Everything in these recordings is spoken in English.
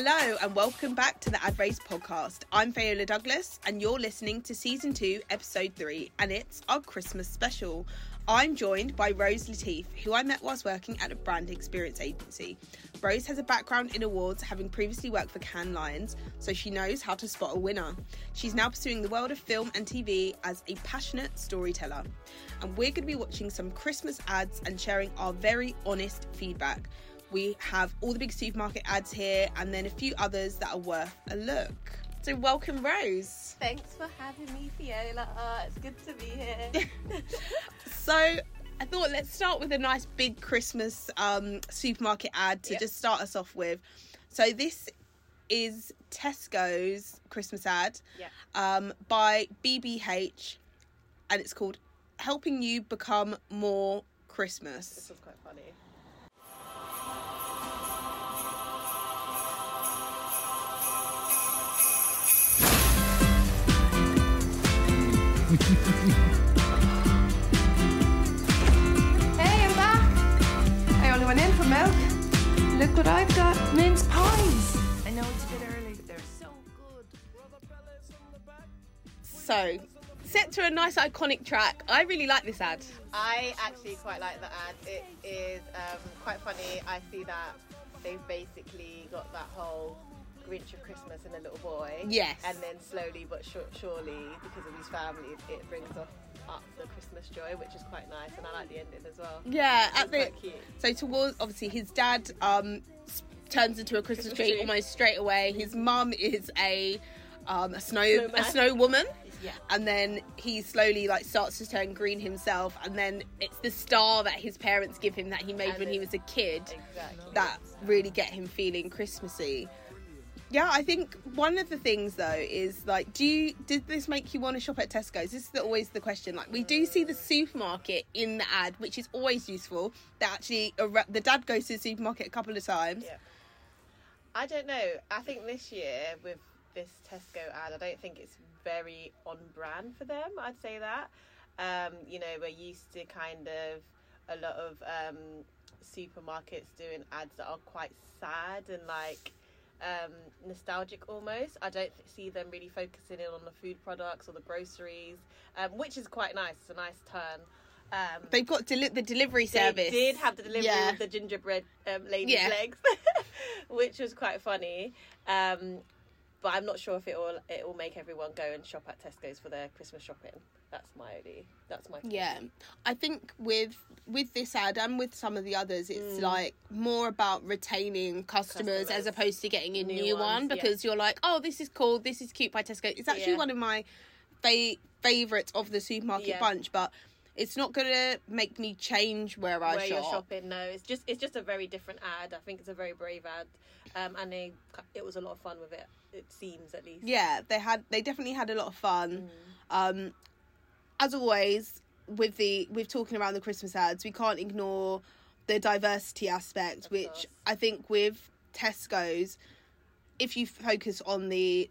Hello and welcome back to the Ad Race podcast. I'm Fayola Douglas and you're listening to season 2, episode 3, and it's our Christmas special. I'm joined by Rose Latiff, who I met whilst working at a brand experience agency. Rose has a background in awards, having previously worked for Cannes Lions, so she knows how to spot a winner. She's now pursuing the world of film and TV as a passionate storyteller. And we're going to be watching some Christmas ads and sharing our very honest feedback. We have all the big supermarket ads here and then a few others that are worth a look. So, welcome, Rose. Thanks for having me, Fayola. Uh, it's good to be here. So, I thought let's start with a nice big Christmas um, supermarket ad to Yep. just start us off with. So, this is Tesco's Christmas ad yeah. um, by BBH and it's called Helping You Become More Christmas. This was quite funny. Hey, I'm back. I only went in for milk. Look what I've got. Mince pies. I know it's a bit early, but they're so good. So, set to a nice iconic track. I really like this ad. I actually quite like the ad. It is um, quite funny. I see that they've basically got that whole Grinch of Christmas and a little boy. Yes. And then slowly but su- surely, because of his family, it brings up, up the Christmas joy, which is quite nice. And I like the ending as well. Yeah, at the so towards obviously his dad um turns into a Christmas Christmas tree tree. almost straight away. His mum is a um a snow a snow woman. Yeah. And then he slowly like starts to turn green himself, and then it's the star that his parents give him that he made And when he was a kid Exactly. that really get him feeling Christmassy. Yeah, I think one of the things though is like, do you did this make you want to shop at Tesco's? This is the, always the question. Like, we do see the supermarket in the ad, which is always useful. That actually, the dad goes to the supermarket a couple of times. Yeah. I don't know. I think this year with this Tesco ad, I don't think it's very on brand for them. I'd say that. Um, you know, we're used to kind of a lot of um, supermarkets doing ads that are quite sad and like um, nostalgic almost. I don't see them really focusing in on the food products or the groceries, um, which is quite nice. It's a nice turn. Um, They've got deli- the delivery service. they did have the delivery Yeah. with the gingerbread um, lady's Yeah. legs, which was quite funny. Um, but I'm not sure if it will it will make everyone go and shop at Tesco's for their Christmas shopping. That's my only. That's my. Yeah, I think with with this ad and with some of the others, it's Mm. like more about retaining customers, as opposed to getting a new, New one ones, yeah. because you're like, oh, this is cool, this is cute by Tesco. It's actually Yeah. one of my fa- favorites of the supermarket Yeah. bunch, but it's not gonna make me change where I Where shop. you're shopping, no, it's just it's just a very different ad. I think it's a very brave ad, um, and they it was a lot of fun with it. It seems at least. Yeah, they had they definitely had a lot of fun. Mm. Um, as always, with the with talking around the Christmas ads, we can't ignore the diversity aspect, Of which course. I think with Tesco's, if you focus on the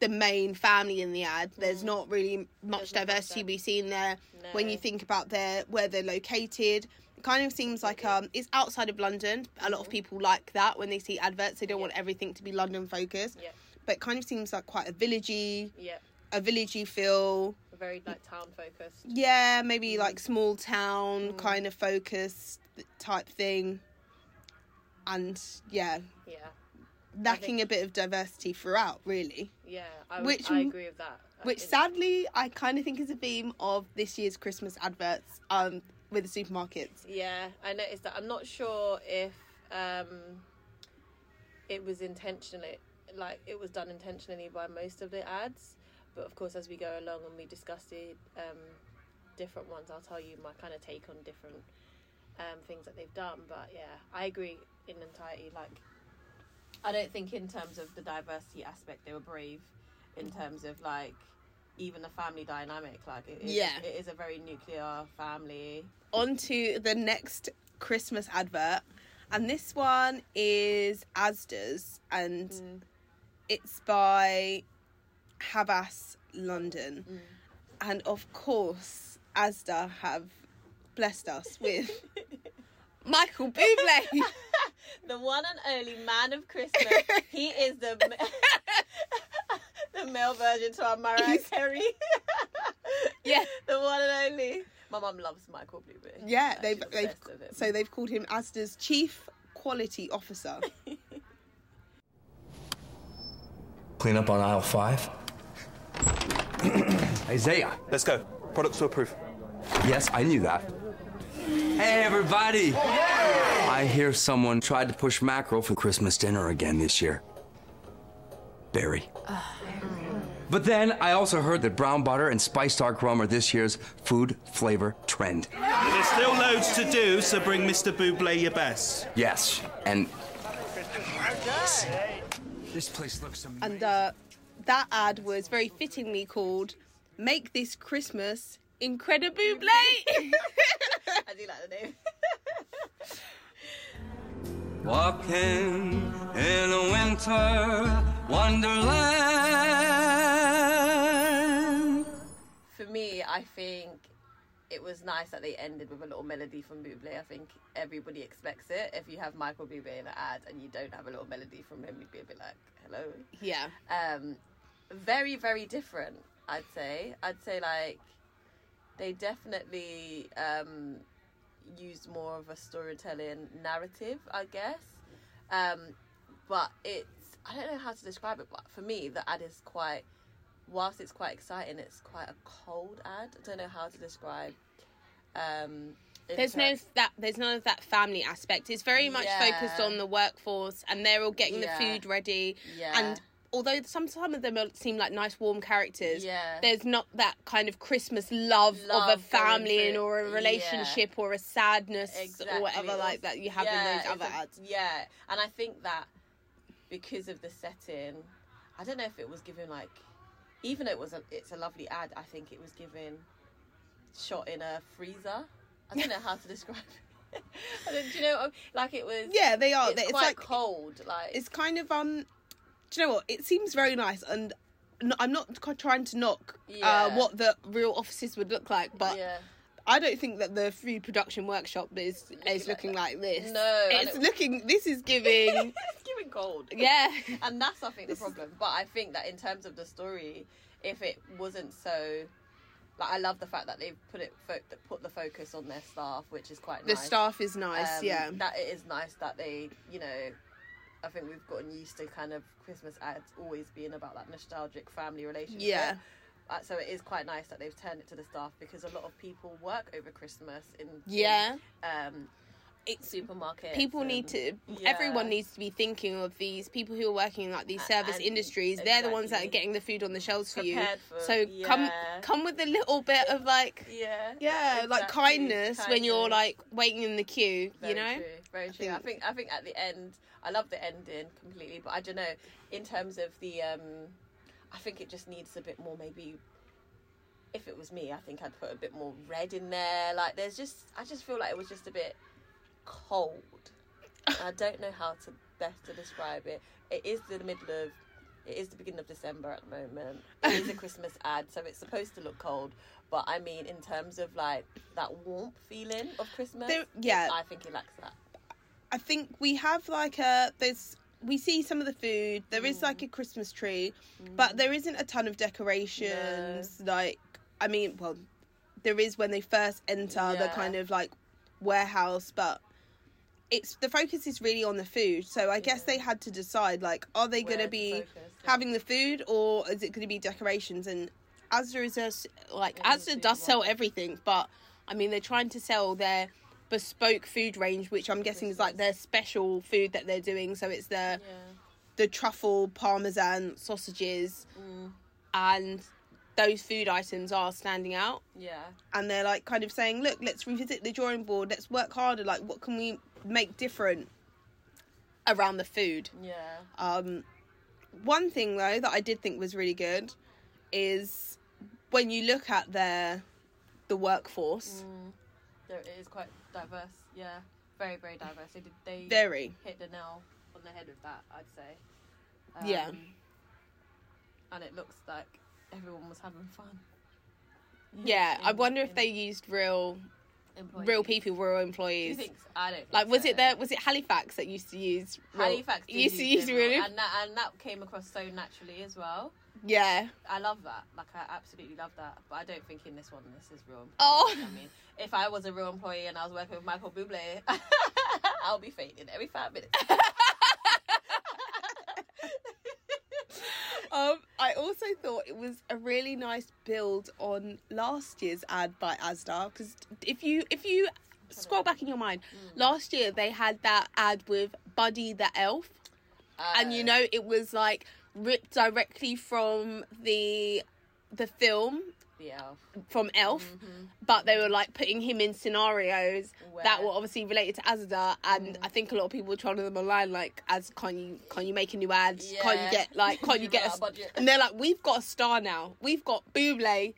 the main family in the ad, there's Mm. not really much There's diversity we see in there. When you think about their where they're located, it kind of seems like um it's outside of London. A lot of Mhm. people like that when they see adverts. They don't Yeah. want everything to be London focused. Yeah. But it kind of seems like quite a villagey, Yeah, a villagey feel. Very like town focused. Yeah, maybe like small town Mm. kind of focused type thing. And yeah, Yeah, lacking a bit of diversity throughout, really. yeah. I would, Which I agree with that. I Which think- sadly, I kind of think is a theme of this year's Christmas adverts um, with the supermarkets. Yeah, I noticed that. I'm not sure if um, it was intentionally, like it was done intentionally by most of the ads. But of course, as we go along and we discuss the um, different ones, I'll tell you my kind of take on different um, things that they've done. But yeah, I agree in entirety. Like, I don't think in terms of the diversity aspect they were brave. In terms of like even the family dynamic, like it is, Yeah. it is a very nuclear family. On to the next Christmas advert. And this one is Asda's, and Mm. it's by Havas London. Mm. And of course, Asda have blessed us with Michael Bublé. the one and only man of Christmas. he is the the male version to our Mariah He's- Carey. Yeah. the one and only. My mum loves Michael Blueberry. Yeah, Like, they've they've obsessed with him. so they've called him Asda's chief quality officer. Clean up on aisle five. Isaiah. Let's go. Products to approve. Yes, I knew that. Hey, everybody. I hear someone tried to push mackerel for Christmas dinner again this year. Barry. But then I also heard that brown butter and spiced dark rum are this year's food flavor trend. There's still loads to do, so bring Mr. Buble your best. Yes, and this place looks amazing. and uh, that ad was very fittingly called "Make This Christmas Incredible." I do like the name. Walking in a winter wonderland. For me, I think it was nice that they ended with a little melody from Buble. I think everybody expects it. If you have Michael Buble in an ad and you don't have a little melody from him, you'd be a bit like, hello. yeah, um, very very different i'd say i'd say like they definitely um, used more of a storytelling narrative i guess um, but it's i don't know how to describe it but for me the ad is quite whilst it's quite exciting it's quite a cold ad i don't know how to describe um, there's no that there's none of that family aspect. It's very much focused on the workforce, and they're all getting Yeah. the food ready. Yeah. And although some some of them are- seem like nice warm characters, Yeah. there's not that kind of Christmas love, Love of a family and or a yeah. relationship or a sadness exactly. or whatever like that you have yeah, in those other a- ads. Yeah, and I think that because of the setting, I don't know if it was given like, even though it was a, it's a lovely ad. I think it was given shot in a freezer. I don't know how to describe it. I don't, do you know? Like it was. Yeah, they are. It's, It's, quite like cold. Like it's kind of um. Do you know what? It seems very nice, and n- I'm not c- trying to knock uh, what the real offices would look like, but yeah. I don't think that the food production workshop is is looking that. like this. No, it's looking. This is giving. it's giving cold. yeah, and that's I think the problem. But I think that in terms of the story, if it wasn't so, like I love the fact that they've put it fo- put the focus on their staff, which is quite nice. the staff is nice. Um, yeah, that it is nice that they, you know, I think we've gotten used to kind of Christmas ads always being about that nostalgic family relationship. Yeah. Uh, so it is quite nice that they've turned it to the staff because a lot of people work over Christmas in in, Yeah. um it's supermarkets. people need to and- everyone needs to be thinking of these people who are working in like these service and- industries they're the ones that are getting the food on the shelves for you for- so come yeah. come with a little bit of like Yeah. yeah like exactly, kindness when you're like waiting in the queue Very you know true, very true. I think- think I think at the end, I love the ending completely, but I don't know in terms of the. um I think it just needs a bit more. Maybe if it was me, I think I'd put a bit more red in there. Like there's just, I just feel like it was just a bit cold. I don't know how to best to describe it. It is the middle of. It is the beginning of December at the moment. It is a Christmas ad, so it's supposed to look cold. But I mean, in terms of like that warmth feeling of Christmas, There- yeah. I think it lacks that. I think we have like a there's we see some of the food. There is Mm. like a christmas tree but there isn't a ton of decorations. Like i mean well there is when they first enter the kind of like warehouse but it's the focus is really on the food. So i guess they had to decide like are they going to be focus, yeah. having the food or is it going to be decorations? And asda is a like It is a asda does sell everything but i mean they're trying to sell their bespoke food range which i'm guessing is like their special food that they're doing. So it's the Yeah. the truffle parmesan sausages Mm, and those food items are standing out. Yeah. and they're like kind of saying look let's revisit the drawing board. Let's work harder. Like what can we make different around the food? Yeah. um one thing though that i did think was really good is when you look at their the workforce Mm, there it is quite diverse. Yeah. Very, very diverse. They did they very hit the nail on the head with that, I'd say. Yeah. Um, And it looks like everyone was having fun. yeah i wonder if in- they used real Employees. real people, real Do you employees. think? so? I don't. Like, was so. it there? Was it Halifax that used to use? real- Halifax used to use use real? and that and that came across so naturally as well. Yeah. I love that. Like I absolutely love that. But I don't think in this one this is real. Employees. Oh. I mean, if I was a real employee and I was working with Michael Bublé, I'll be fainting every five minutes. Um, I also thought it was a really nice build on last year's ad by Asda because if you if you scroll back in your mind, last year they had that ad with Buddy the Elf, and you Uh, know it was like ripped directly from the the film elf. from Elf, mm-hmm. but they were like putting him in scenarios that were obviously related to Asda, and mm-hmm. I think a lot of people were trying them online like, "As can you can you make a new ad? Can't you get like can't you get a a budget. And they're like, "We've got a star now. We've got Buble.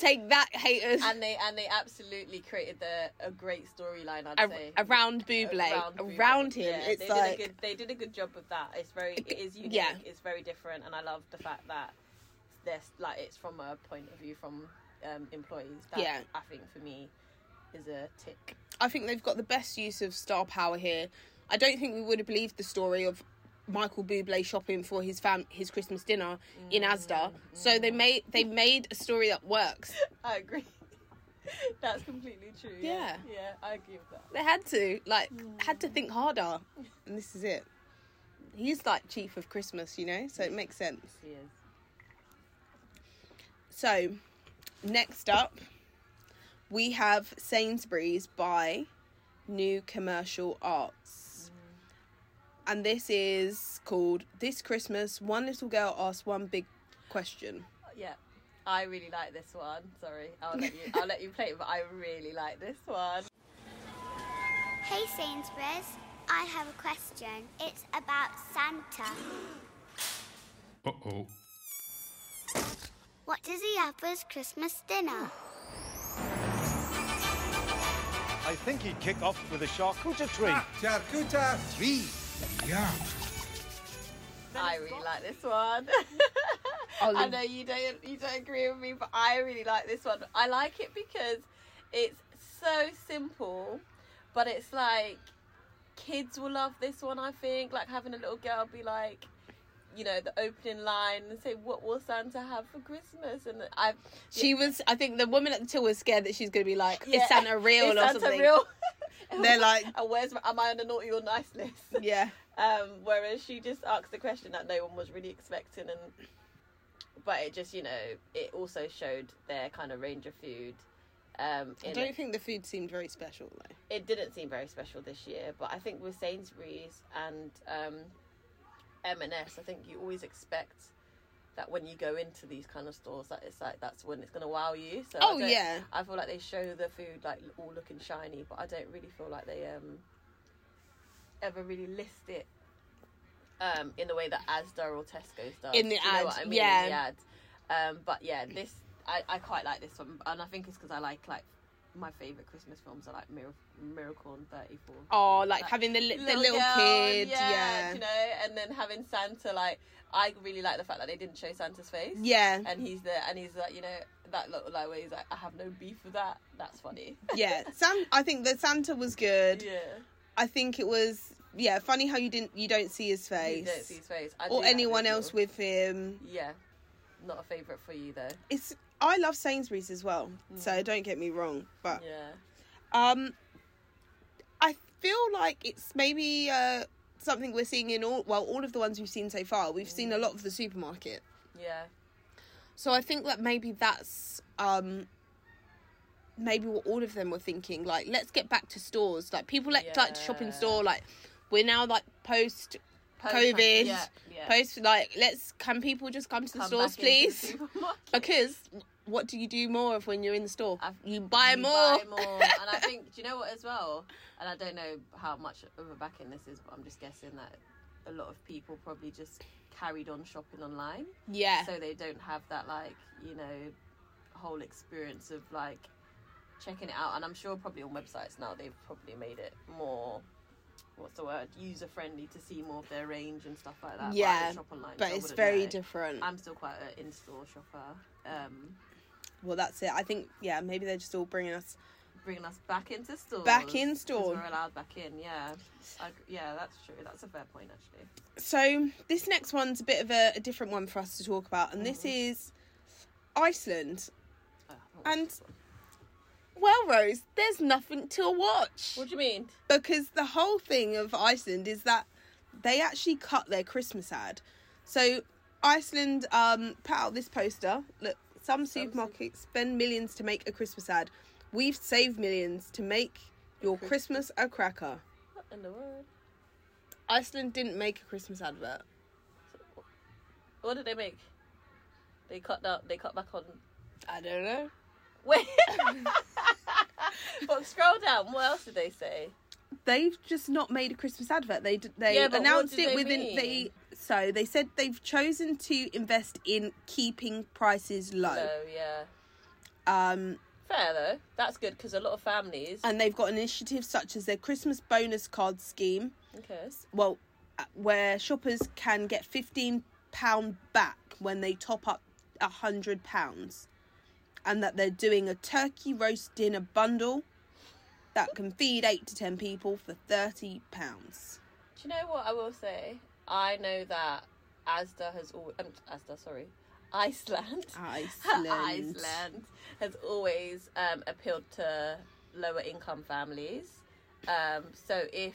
Take that, haters." And they and they absolutely created the a great storyline. I'd Ar- say around Buble, Buble. around him, Yeah, it's they like did a good, they did a good job with that. It's very it is unique. Yeah. It's very different, and I love the fact that there's like it's from a point of view from um, employees. That Yeah. I think for me is a tick. I think they've got the best use of star power here. I don't think we would have believed the story of Michael Bublé shopping for his fam his Christmas dinner in mm. Asda. So they made they made a story that works. I agree. That's completely true. Yeah. Yeah, yeah, I agree with that. They had to like had to mm. think harder, and this is it. He's like chief of Christmas, you know, so it makes sense. He is. So, next up, we have Sainsbury's by New Commercial Arts. And this is called This Christmas One Little Girl Asks One Big Question. Yeah. I really like this one. Sorry, I'll let you. I'll let you play it, but I really like this one. Hey Sainsbury's, I have a question. It's about Santa. Uh oh. What does he have for his Christmas dinner? I think he'd kick off with a charcuterie tree. Charcuta 3. Yeah. I really like this one. Ollie. I know you don't you don't agree with me, but I really like this one. I like it because it's so simple, but it's like kids will love this one. I think like having a little girl be like, you know, the opening line and say, "What will Santa have for Christmas?" And I, She was, I think the woman at the till was scared that she's going to be like, Yeah. Is Santa real Is or Santa something? real? They're like, and where's my, am I on the naughty or nice list? Yeah. Um, whereas she just asked a question that no one was really expecting, and but it just you know it also showed their kind of range of food. Um, I don't it. think the food seemed very special though. it didn't seem very special this year, but I think with Sainsbury's and um, M&S, I think you always expect that when you go into these kind of stores, that it's like that's when it's going to wow you. So Oh, don't- yeah. I feel like they show the food like all looking shiny, but I don't really feel like they um ever really list it um in the way that Asda or Tesco's does. In the Do you ad, I mean? yeah. The ads. Um, but yeah, this I, I quite like this one, and I think it's because I like like my favorite Christmas films are like Mir- Miracle on Thirty Four. Oh, like having the, li- the little girl, kid. yeah, Yeah. you know, and then having Santa like I really like the fact that they didn't show Santa's face. Yeah. And he's there, and he's like, you know, that look like where he's like, I have no beef with that. That's funny. yeah. Sam, I think that Santa was good. yeah. I think it was yeah funny how you didn't you don't see his face You don't see his face. I or anyone else with him. Yeah. Not a favourite for you though. It's I love Sainsbury's as well, so don't get me wrong, but Yeah. um, I feel like it's maybe uh something we're seeing in all well all of the ones we've seen so far. We've seen a lot of the supermarket, Yeah. so I think that maybe that's um. Maybe what all of them were thinking, like, let's get back to stores. Like, people like, like to shop in store. Like, we're now like post Post- COVID, Yeah. yeah. post like let's can people just come to the Come stores back into the please because what do you do more of when you're in the store I've- you buy You more buy more. and I think, do you know what as well? And I don't know how much of a backing this is, but I'm just guessing that a lot of people probably just carried on shopping online. yeah So they don't have that, like, you know, whole experience of, like, checking it out. And I'm sure probably on websites now they've probably made it more. What's the word? User friendly to see more of their range and stuff like that. But yeah shop online, but I it's very know. different I'm still quite an in-store shopper. Um, well that's it i think yeah maybe they're just all bringing us bringing us back into store. Back in store. We're allowed back in. Yeah, I, yeah, that's true. That's a fair point, actually. So this next one's a bit of a, a different one for us to talk about, and Mm-hmm. this is Iceland. Oh, And watched this one. Well, Rose, there's nothing to watch what do you mean? because the whole thing of Iceland is that they actually cut their Christmas ad. So Iceland um, put out this poster. Look, some supermarkets spend millions to make a Christmas ad. We've saved millions to make your Christmas a cracker. What in the world? Iceland didn't make a Christmas advert. What did they make? They cut down. They cut back on. I don't know. Wait. but scroll down. What else did they say? they've just not made a Christmas advert. They d- they Yeah, announced did it they within mean? they so they said they've chosen to invest in keeping prices low. So yeah, Um fair though. That's good because a lot of families. and they've got initiatives such as their Christmas bonus card scheme, Okay. well uh, where shoppers can get 15 pound back when they top up a 100 pounds. And that they're doing a turkey roast dinner bundle that can feed 8 to 10 people for 30 pounds. Do you know what I will say? I know that Asda has always. Um, Asda, sorry, Iceland. Iceland. Iceland has always um, appealed to lower income families. Um, so if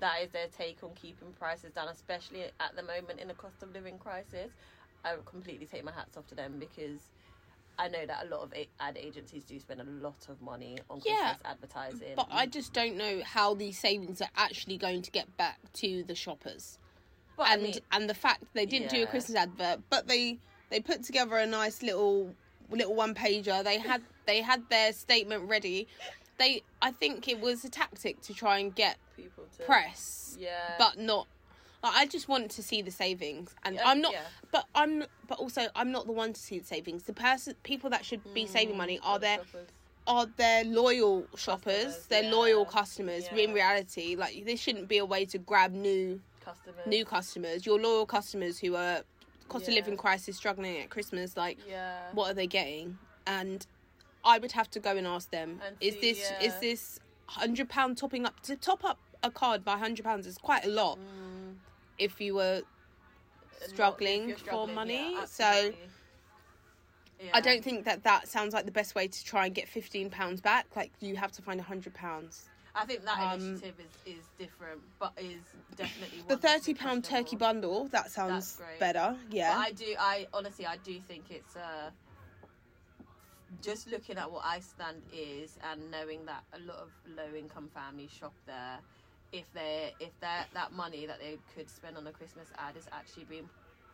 that is their take on keeping prices down, especially at the moment in a cost of living crisis, I would completely take my hats off to them because I know that a lot of ad agencies do spend a lot of money on Yeah, Christmas advertising. But I just don't know how these savings are actually going to get back to the shoppers. But I and mean- and the fact they didn't do a Christmas advert, but they they put together a nice little little one pager. They had they had their statement ready. They I think it was a tactic to try and get people to press, Yeah. but not. Like, I just want to see the savings, and Yeah, I'm not. yeah. But I'm. But also, I'm not the one to see the savings. The person, people that should be saving mm, money are their shoppers. are their loyal shoppers, Customers, their yeah. loyal customers. In reality, like this shouldn't be a way to grab new customers. new customers. Your loyal customers who are cost of living crisis struggling at Christmas, like Yeah. what are they getting? And I would have to go and ask them: And Is see, this is this hundred pound topping up to top up a card by hundred pounds is quite a lot mm. If you were. Not struggling for money. yeah, so absolutely. I don't think that that sounds like the best way to try and get fifteen pounds back. Like you have to find hundred pounds. I think that um, initiative is, is different, but is definitely The thirty pound turkey bundle that sounds better. Yeah. But I do. I honestly, I do think it's uh, just looking at what Iceland is and knowing that a lot of low income families shop there. If they if that that money that they could spend on a Christmas ad is actually being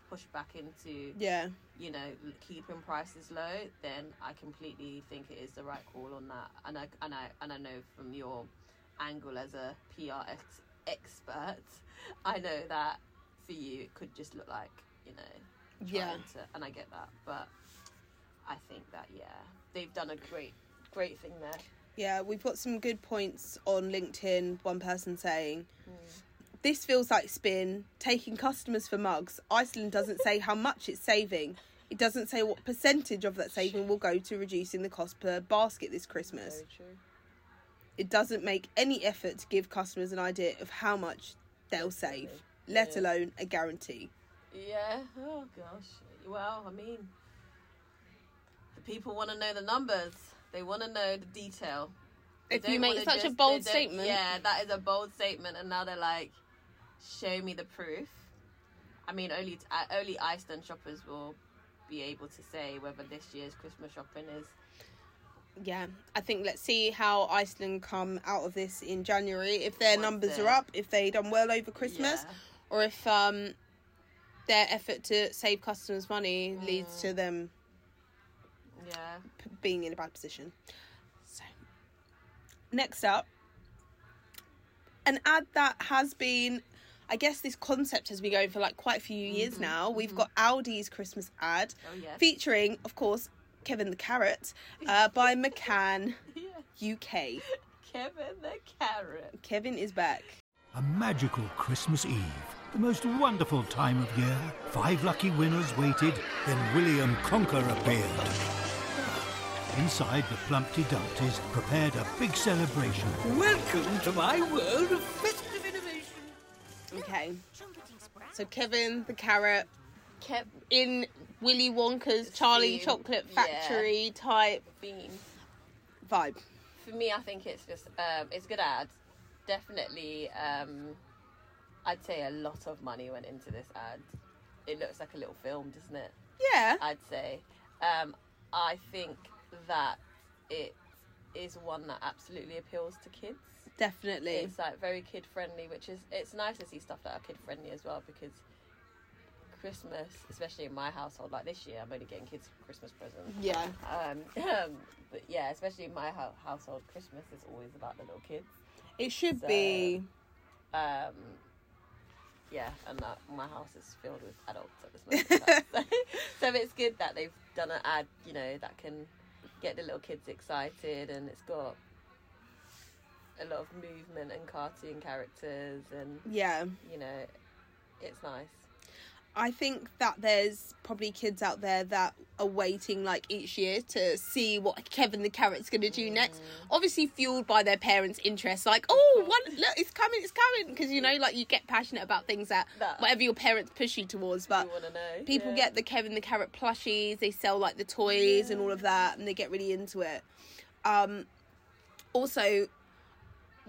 pushed back into yeah. you know keeping prices low, then I completely think it is the right call on that. And I and I and I know from your angle as a PR ex- expert, I know that for you it could just look like you know Yeah. to, and I get that, but I think that yeah, they've done a great great thing there. Yeah, we've got some good points on LinkedIn. One person saying, mm. This feels like spin, taking customers for mugs. Iceland doesn't say how much it's saving. It doesn't say what percentage of that saving will go to reducing the cost per basket this Christmas. It doesn't make any effort to give customers an idea of how much they'll save, let Yeah. alone a guarantee. Yeah. Oh gosh. Well, I mean, the people want to know the numbers. They want to know the detail. They If you make such a bold statement. yeah, that is a bold statement, and now they're like, "Show me the proof." I mean, only uh, only Iceland shoppers will be able to say whether this year's Christmas shopping is. Yeah, I think let's see how Iceland come out of this in January. If their Once numbers are they're- up, if they done well over Christmas, Yeah. or if um their effort to save customers money leads to them Yeah. p- being in a bad position. So, next up, an ad that has been, I guess, this concept has been going for like quite a few years now. We've got Aldi's Christmas ad Oh yes. featuring, of course, Kevin the Carrot uh, by McCann Yeah. UK. Kevin the carrot. Kevin is back. A magical Christmas Eve. The most wonderful time of year. Five lucky winners waited, then William Conquer appeared. Inside, the Plumpty Dumptys prepared a big celebration. Welcome to my world of festive innovation. Okay. So Kevin the carrot Kept in Willy Wonka's Charlie Theme, Chocolate yeah. Factory type being vibe. for me, I think it's just um, it's a good ad. Definitely, um, I'd say a lot of money went into this ad. It looks like a little film, doesn't it? Yeah. I'd say. Um, I think that it is one that absolutely appeals to kids. Definitely. It's like very kid friendly, which is it's nice to see stuff that are kid friendly as well because Christmas, especially in my household, like this year, I'm only getting kids Christmas presents. Yeah. Um, um, but yeah, especially in my hou- household, Christmas is always about the little kids. It should So- be. Um, yeah, and my house is filled with adults at this moment. so, so it's good that they've done an ad, you know, that can get the little kids excited, and it's got a lot of movement and cartoon characters, and Yeah. you know, it's nice. I think that there's probably kids out there that are waiting like each year to see what Kevin the Carrot's going to do next. Obviously, fueled by their parents' interest, like, oh, one, look, it's coming, it's coming. Because, you know, like you get passionate about things that That- whatever your parents push you towards. But you want to know? people yeah. get the Kevin the Carrot plushies, they sell like the toys and all of that, and they get really into it. Um, also,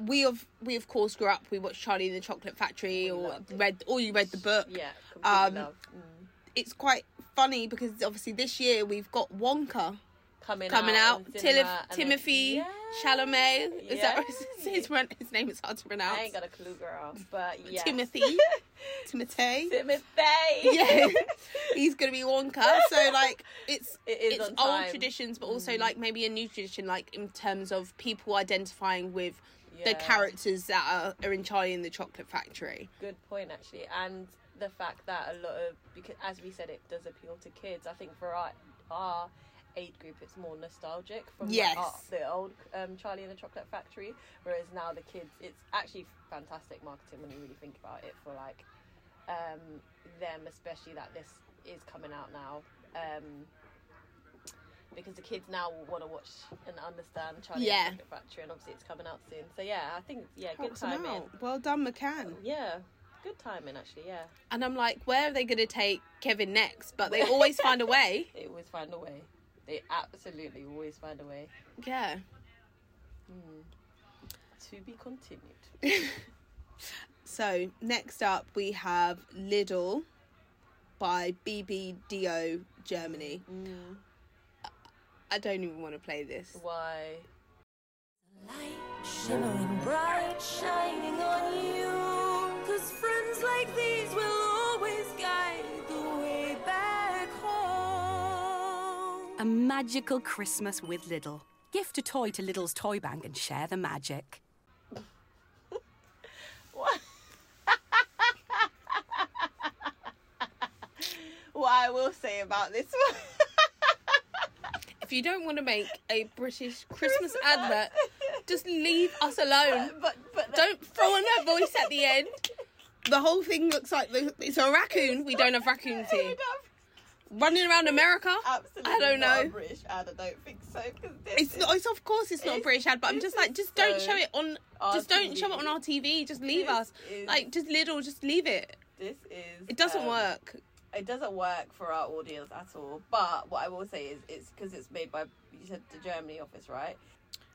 we of we of course grew up. We watched Charlie and the Chocolate Factory, or loved it. read, or you read the book. yeah, um. Mm. It's quite funny because obviously this year we've got Wonka coming coming out, out. in Tilif- cinema, then- Timothy Yeah. Chalamet. Is that his, his, his name is hard to pronounce? I ain't got a clue, girl, but yeah, Timothy. Timothy. Timothy. yeah, he's gonna be Wonka. So like, it's It is it's old time. Mm. traditions, but also like maybe a new tradition, like in terms of people identifying with the characters that are, are in Charlie and the Chocolate Factory. Good point, actually, and the fact that a lot of because as we said, it does appeal to kids. I think for our our age group, it's more nostalgic from Yes. like, our- the old um, Charlie and the Chocolate Factory, whereas now the kids, it's actually fantastic marketing when you really think about it for like um, them, especially that this is coming out now. Um, because the kids now will want to watch and understand Charlie Yeah. and the Chocolate Factory, and obviously it's coming out soon. So yeah, I think yeah, good Helps timing. Well done, McCann. Yeah, good timing actually. Yeah, And I'm like, where are they going to take Kevin next? But they always find a way. they always find a way. They absolutely always find a way. Yeah. Hmm. To be continued. So next up we have Lidl by BBDO Germany. Mm. I don't even want to play this. Why? Shimmering bright, shining on you. Cause friends like these will always guide the way back home. A magical Christmas with Lidl. Gift a toy to Lidl's Toy Bank and share the magic. What? what I will say about this one. If you don't want to make a British Christmas advert, just leave us alone. But but Don't throw on that voice at the end. The whole thing looks like the, it's a raccoon. We don't have raccoons here. Running around America. Absolutely I don't not a know. British ad. I don't think so. this It's not. It's of course it's not a British ad, but I'm just like, just don't so show it on. Just don't show it on our TV. Just leave This us. Like just little. Just leave it. This is. It doesn't um, work. It doesn't work for our audience at all. But what I will say is, it's because it's made by you said the Germany office, right?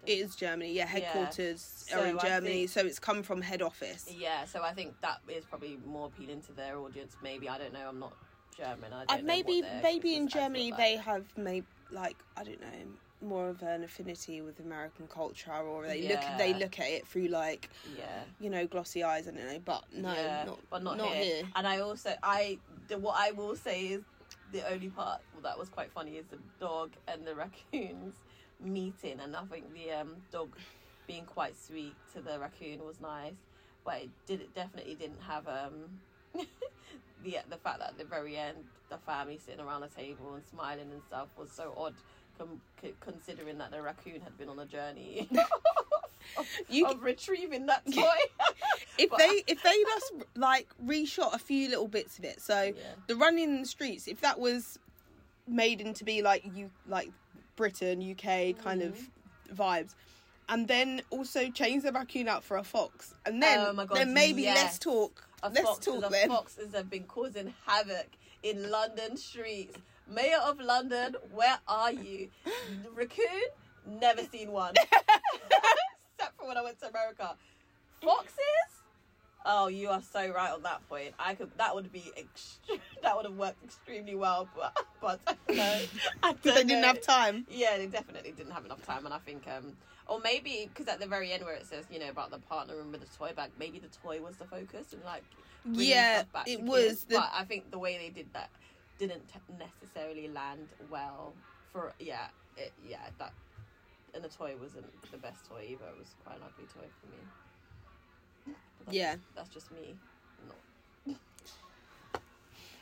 It is Germany. Yeah, headquarters So are in Germany, think- so it's come from head office. Yeah, so I think that is probably more appealing to their audience. Maybe I don't know. I'm not German. I don't Uh, know maybe maybe in Germany look they have made like I don't know more of an affinity with American culture, or they look they look at it through like yeah. you know glossy eyes. I don't know, but no, yeah, not but not, not here. here. And I also, I the, what I will say is the only part that was quite funny is the dog and the raccoons meeting, and I think the um, dog being quite sweet to the raccoon was nice, but it did it definitely didn't have um the the fact that at the very end the family sitting around the table and smiling and stuff was so odd. Com- considering that the raccoon had been on a journey of, You of retrieving that toy. if But- they if they just like reshot a few little bits of it so Yeah. the running in the streets if that was made into be like you like Britain, UK kind of Mm-hmm. vibes. And then also change the raccoon out for a fox. And then oh god, then maybe yes. let's talk. A let's foxes, talk the then. foxes have been causing havoc in London streets. Mayor of London, where are you? Raccoon, never seen one. Except for when I went to America. Foxes? Oh, you are so right on that point. I could that would be ext- that would have worked extremely well, but but no, I They don't didn't know. have time. Yeah, they definitely didn't have enough time, and I think, um, or maybe because at the very end where it says, you know, about the partner room with the toy bag, maybe the toy was the focus and like, Yeah, it was the- But I think the way they did that didn't necessarily land well for yeah, it, yeah that, and the toy wasn't the best toy either. It was quite an ugly toy for me. That's Yeah. that's just me. Not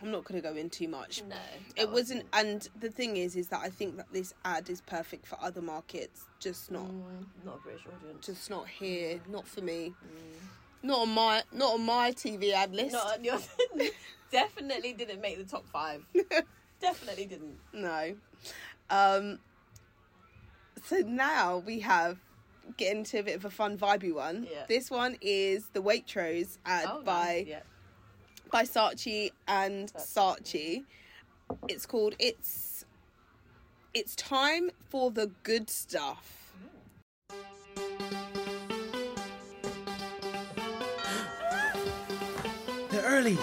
I'm not going to go in too much. no. It wasn't, and the thing is, is that I think that this ad is perfect for other markets, just not, Mm, not a British audience. just not here, not for me, not on my, not on my TV ad list. Not on your. definitely didn't make the top five. definitely didn't. No. Um. So now we have get into a bit of a fun vibey one. Yeah. This one is the Waitrose ad Oh, by nice. yeah. by Saatchi and Saatchi. It's called It's It's Time for the Good Stuff. They're early.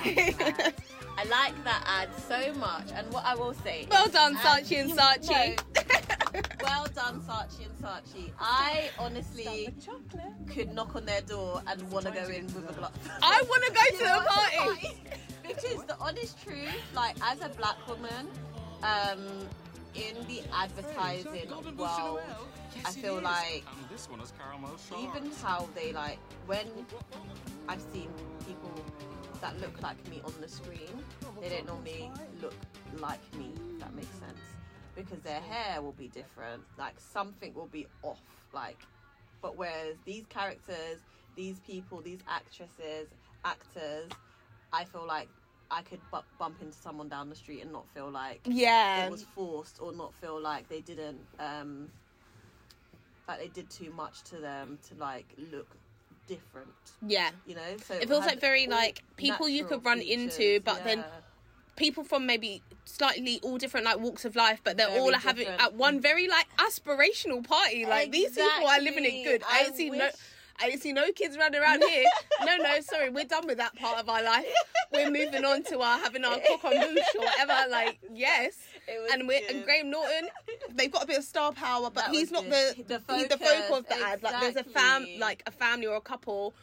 I like that ad so much, and what I will say. Well done, Saatchi and you Saatchi. know, well done, Saatchi and Saatchi. I honestly could knock on their door and want to go in with a glass. I want to go to the party. because the honest truth, like as a black woman, um, in the advertising world, I feel like this one is caramel even how they like when I've seen people that look like me on the screen, they don't normally look like me. If that makes sense, because their hair will be different. Like something will be off. Like, but whereas these characters, these people, these actresses, actors, I feel like. I could bu- bump into someone down the street and not feel like Yeah. it was forced, or not feel like they didn't um, like they did too much to them to like look different. Yeah. You know, so It feels like very like people you could run features, into, but then people from maybe slightly all different like walks of life, but they're Very all having at one very like aspirational party. Like these people are living it good. I I ain't seen no. I didn't see no kids running around here. no, no, sorry, we're done with that part of our life. We're moving on to our having our cook on or whatever. Like, yes, and we're and. Graham Norton, they've got a bit of star power, but That he's not good. the The he's the focus, of the ad. Like, there's a fam, like a family or a couple.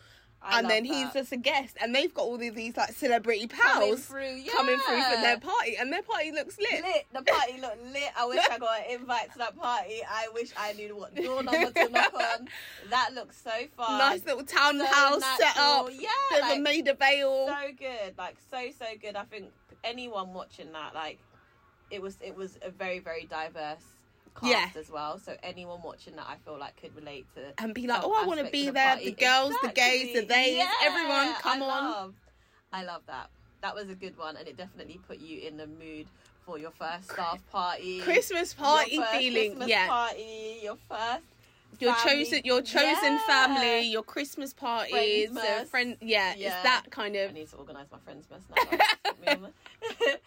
I and then love he's just a guest, and they've got all of these like celebrity pals Coming pals through, coming through for their party, and their party looks lit. lit. The party looked lit. I wish I got an invite to that party. I wish I knew what door number to knock on. That looks so fun. Nice little townhouse set up. Yeah, bit of a like, Maida Vale. so good like so so good i think anyone watching that like it was it was a very very diverse cast Yeah. as well so anyone watching that i feel like could relate to and be like, oh, I want to be of there. party." The girls, the gays, the they, Yeah, everyone, come I on. love, i love that that was a good one and it definitely put you in the mood for your first staff party Christmas party feeling, Christmas yeah. party your first Your family- chosen, your chosen Yeah. family, your Christmas parties, uh, Friendsmas. friend. Yeah, Yeah. it's that kind of. I of. need to organise my Friendsmas now. Put me on the- it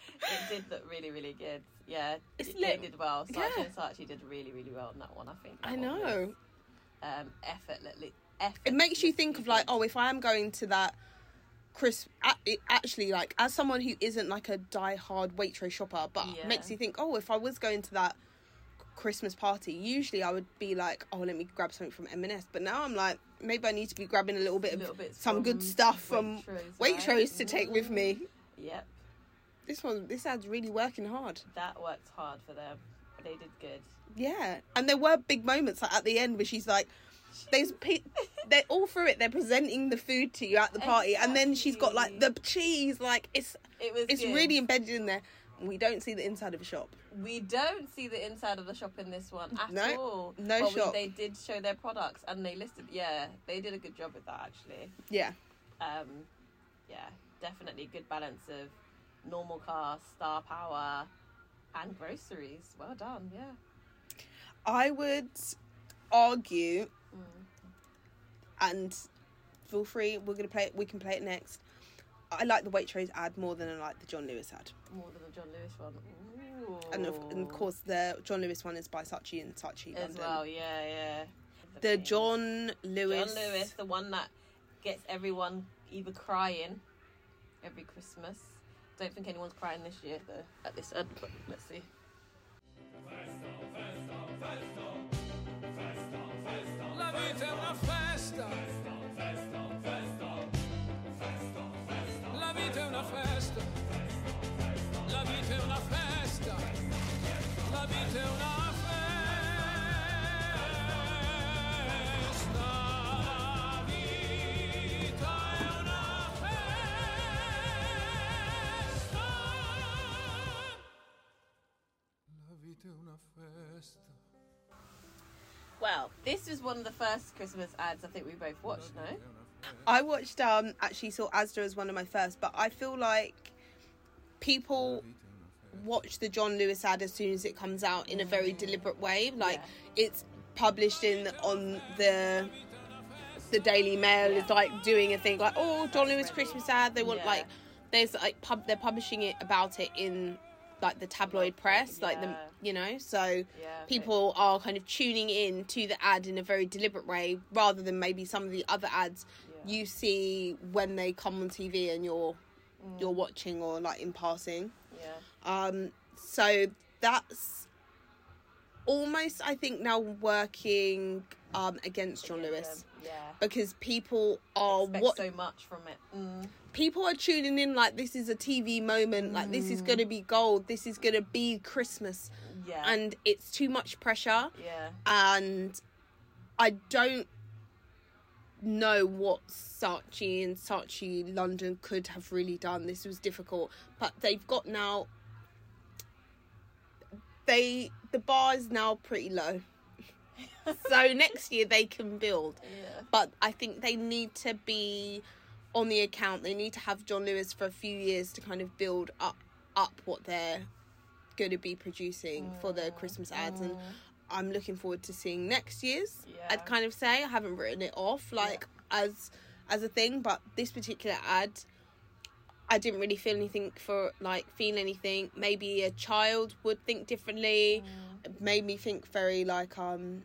did look really, really good. Yeah, It's it- lit. they did well. Saatchi Yeah. and Saatchi did really, really well on that one. I think. I know. was, Um, effortlessly. Effort. It makes you think of like, oh, if I am going to that. Chris, actually, like, as someone who isn't like a die-hard Waitrose shopper, but Yeah. makes you think, oh, if I was going to that Christmas party, usually I would be like, oh, let me grab something from M&S. But now I'm like, maybe I need to be grabbing a little bit of Little bits some good stuff from Waitrose, Waitrose, right? to take with me. Mm-hmm. Yep, This one, this ad's really working hard. that worked hard for them. They did good. Yeah, and there were big moments like at the end where she's like, "There's pe- they're all through it. They're presenting the food to you at the party, and then she's got like the cheese. Like it's It was. it's good. really embedded in there. We don't see the inside of a shop. We don't see the inside of the shop in this one at No, all. no but we- shop. they did show their products and they listed. Yeah, they did a good job with that actually. Yeah. Um, yeah, definitely good balance of normal cars, star power, and groceries. Well done. Yeah. I would argue, Mm. and feel free. We're gonna play it. We can play it next. I like the Waitrose ad more than I like the John Lewis ad. More than the John Lewis one. Ooh. And of, and of course, the John Lewis one is by Saatchi and Saatchi as London. well. Yeah, yeah. The John Lewis. John Lewis, the one that gets everyone either crying every Christmas. Don't think anyone's crying this year though. At this end, but let's see. La vita è una festa. Well, this was one of the first Christmas ads I think we both watched. No. I watched um actually saw Asda as one of my first, but I feel like people watch the John Lewis ad as soon as it comes out in a very mm. deliberate way. Like it's published in on the the Daily Mail is like doing a thing like oh John Lewis Christmas ad. They want Yeah. like there's like pub they're publishing it about it in like the tabloid press, like the you know so Yeah, people are kind of tuning in to the ad in a very deliberate way rather than maybe some of the other ads you see when they come on TV and you're you're mm. watching or like in passing. Yeah. Um, so that's almost, I think, now working um, against John Lewis Yeah. because people are what so much from it. Mm. people are tuning in like this is a TV moment, like this is gonna be gold, this is gonna be Christmas, Yeah. and it's too much pressure, Yeah. and I don't know what Saatchi and Saatchi London could have really done. This was difficult, but they've got now. They the bar is now pretty low, so next year they can build. Yeah. But I think they need to be on the account. They need to have John Lewis for a few years to kind of build up up what they're going to be producing for the oh. Christmas ads and. Oh. I'm looking forward to seeing next year's. I'd kind of say I haven't written it off like as as a thing, but this particular ad, I didn't really feel anything for like feel anything. Maybe a child would think differently. It made me think very like um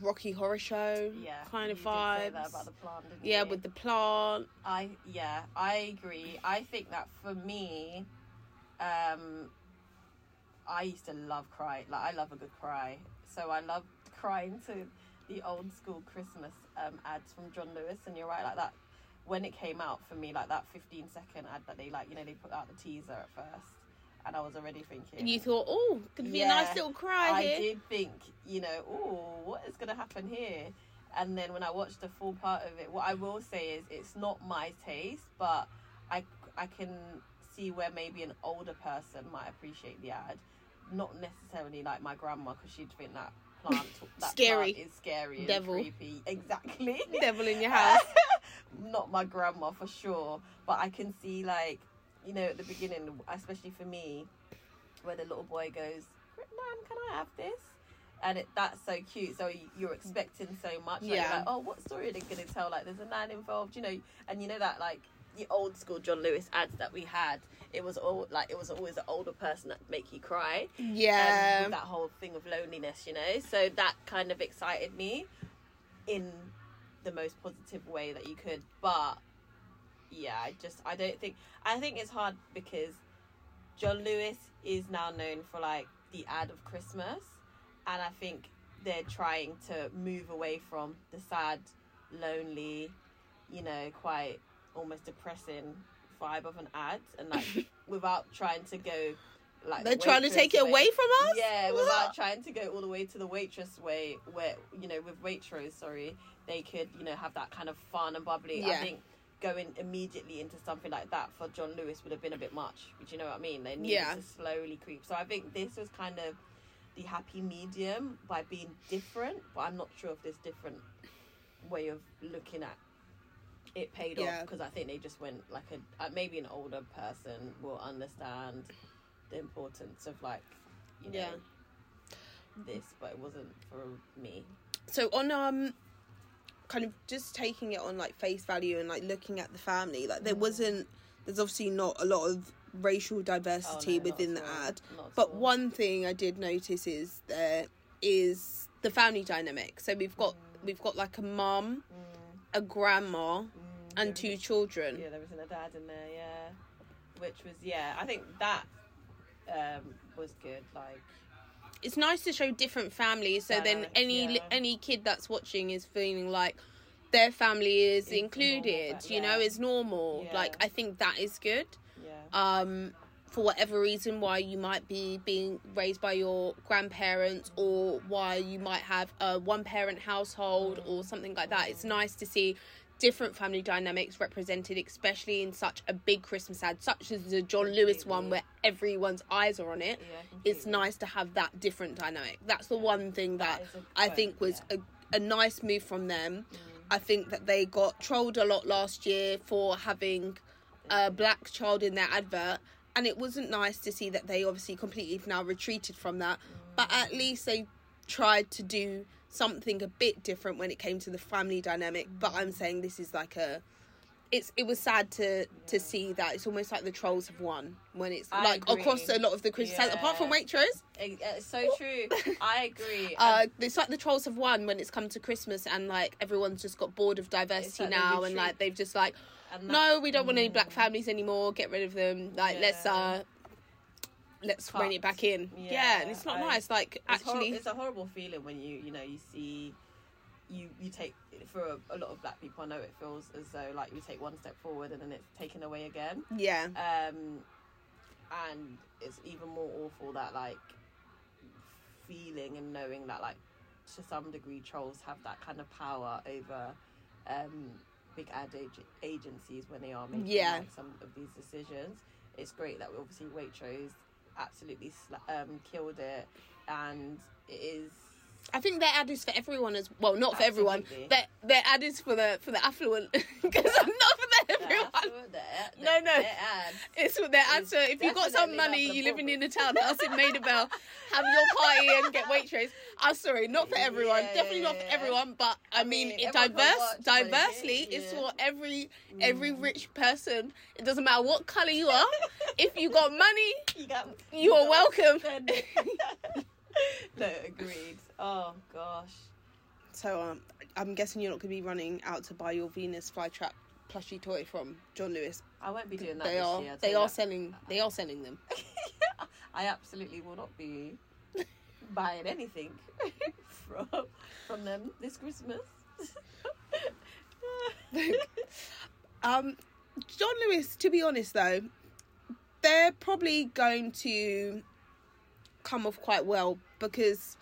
Rocky Horror Show Yeah. kind of you did say vibes. that about the plant, yeah, you? with the plant. I yeah, I agree. I think that for me, um, I used to love cry. Like I love a good cry, so I love crying to the old school Christmas um, ads from John Lewis. And you're right, like that when it came out for me, like that 15 second ad that they like, you know, they put out the teaser at first, and I was already thinking. And you thought, oh, it could be a nice little cry I here. did think, you know, oh, what is going to happen here? And then when I watched the full part of it, what I will say is it's not my taste, but I, I can see where maybe an older person might appreciate the ad. Not necessarily like my grandma, because she'd think that plant, that Scary. plant is scary and Devil. creepy. Exactly. Devil in your house. not my grandma for sure, but I can see like, you know, at the beginning, especially for me, where the little boy goes, "Nan, can I have this?" And it, that's so cute. So you're expecting so much. Like, you're Yeah. like, oh, what story are they going to tell? Like, there's a man involved, you know, and you know that like the old school John Lewis ads that we had. It was all like it was always an older person that make you cry. Yeah. Um, with that whole thing of loneliness, you know. So that kind of excited me in the most positive way that you could. But yeah, I just I don't think I think it's hard because John Lewis is now known for like the ad of Christmas, and I think they're trying to move away from the sad, lonely, you know, quite almost depressing vibe of an ad, and like without trying to go. Like They're trying to take it way. away from us? Yeah, What? without trying to go all the way to the waitress way, where you know with Waitrose, sorry, they could you know have that kind of fun and bubbly. I think going immediately into something like that for John Lewis would have been a bit much. Do you know what I mean? They needed Yeah. to slowly creep. So I think this was kind of the happy medium by being different, but I'm not sure if this different way of looking at it paid Yeah. off because I think they just went like a uh, maybe an older person will understand the importance of like you know Yeah. this, but it wasn't for me. so on um kind of just taking it on like face value and like looking at the family like there Mm. wasn't there's obviously not a lot of racial diversity Oh, no, within the all. ad Not but one thing i did notice is there is the family dynamic so we've got Mm. we've got like a mum a grandma and two children Mm. Yeah, there wasn't a dad in there. Yeah, which was yeah. I think that um was good. Like it's nice to show different families so then any yeah. any kid that's watching is feeling like their family is included normal, you know yeah. is normal like i think that is good yeah. um for whatever reason why you might be being raised by your grandparents or why you might have a one parent household or something like that it's nice to see different family dynamics represented especially in such a big christmas ad such as the john lewis one where everyone's eyes are on it. It's nice to have that different dynamic. That's the one thing that, a i think was a, a nice move from them. Mm. i think that they got trolled a lot last year for having a black child in their advert and it wasn't nice to see that they obviously completely now retreated from that. But at least they tried to do something a bit different when it came to the family dynamic but i'm saying this is like a it's it was sad to to see that it's almost like the trolls have won when it's I like across a lot of the christmas ads, apart from Yeah. waitrose it's so true. I agree. uh, it's like the trolls have won when it's come to Christmas, and like everyone's just got bored of diversity like now, and like they've just like, And no, we don't want any black families anymore. Get rid of them. Like let's uh, let's rein it back in. Yeah, and it's not I- nice. Like it's hor- actually, it's a horrible feeling when you you know you see you you take for a, a lot of black people. I know it feels as though like you take one step forward and then it's taken away again. yeah, Um, and it's even more awful that like feeling and knowing that like to some degree trolls have that kind of power over um big ad ag- agencies when they are making Yeah. like some of these decisions it's great that we obviously waitrose absolutely um killed it and it is I think their ad is for everyone as well. Not for everyone. Absolutely. Their ad is for the for the affluent because I'm not for the everyone. No, no. It's for their ad. So if you've got some money, for the you living in the townhouse in Maida Vale, have your party and get waitress. I'm sorry, not for everyone. Yeah, Definitely yeah, not for everyone. But I, mean, mean, it everyone diverse, watch, but diversely, it's for every every rich person. It doesn't matter what color you are. if you got money, you got you are welcome. no agreed oh gosh So um, I'm guessing you're not going to be running out to buy your Venus flytrap plushie toy from John Lewis. I won't be doing that They this are year, they are that. selling they are selling them. I absolutely will not be buying anything from from them this Christmas. Um, John Lewis, to be honest though, they're probably going to come off quite well because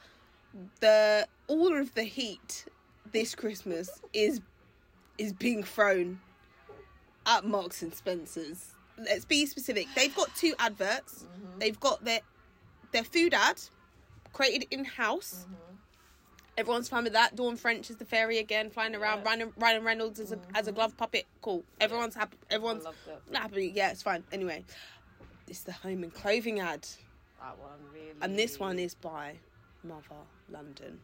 the all of the heat this Christmas is is being thrown at Marks and Spencers. Let's be specific. They've got two adverts. They've got their their food ad created in house. Everyone's fine with that. Dawn French is the fairy again, flying around. Ryan, Ryan Reynolds as a as a glove puppet. Cool. Everyone's happy. Everyone's happy. Yeah, it's fine. Anyway, it's the home and clothing ad, That one really. and this one is by Mother London.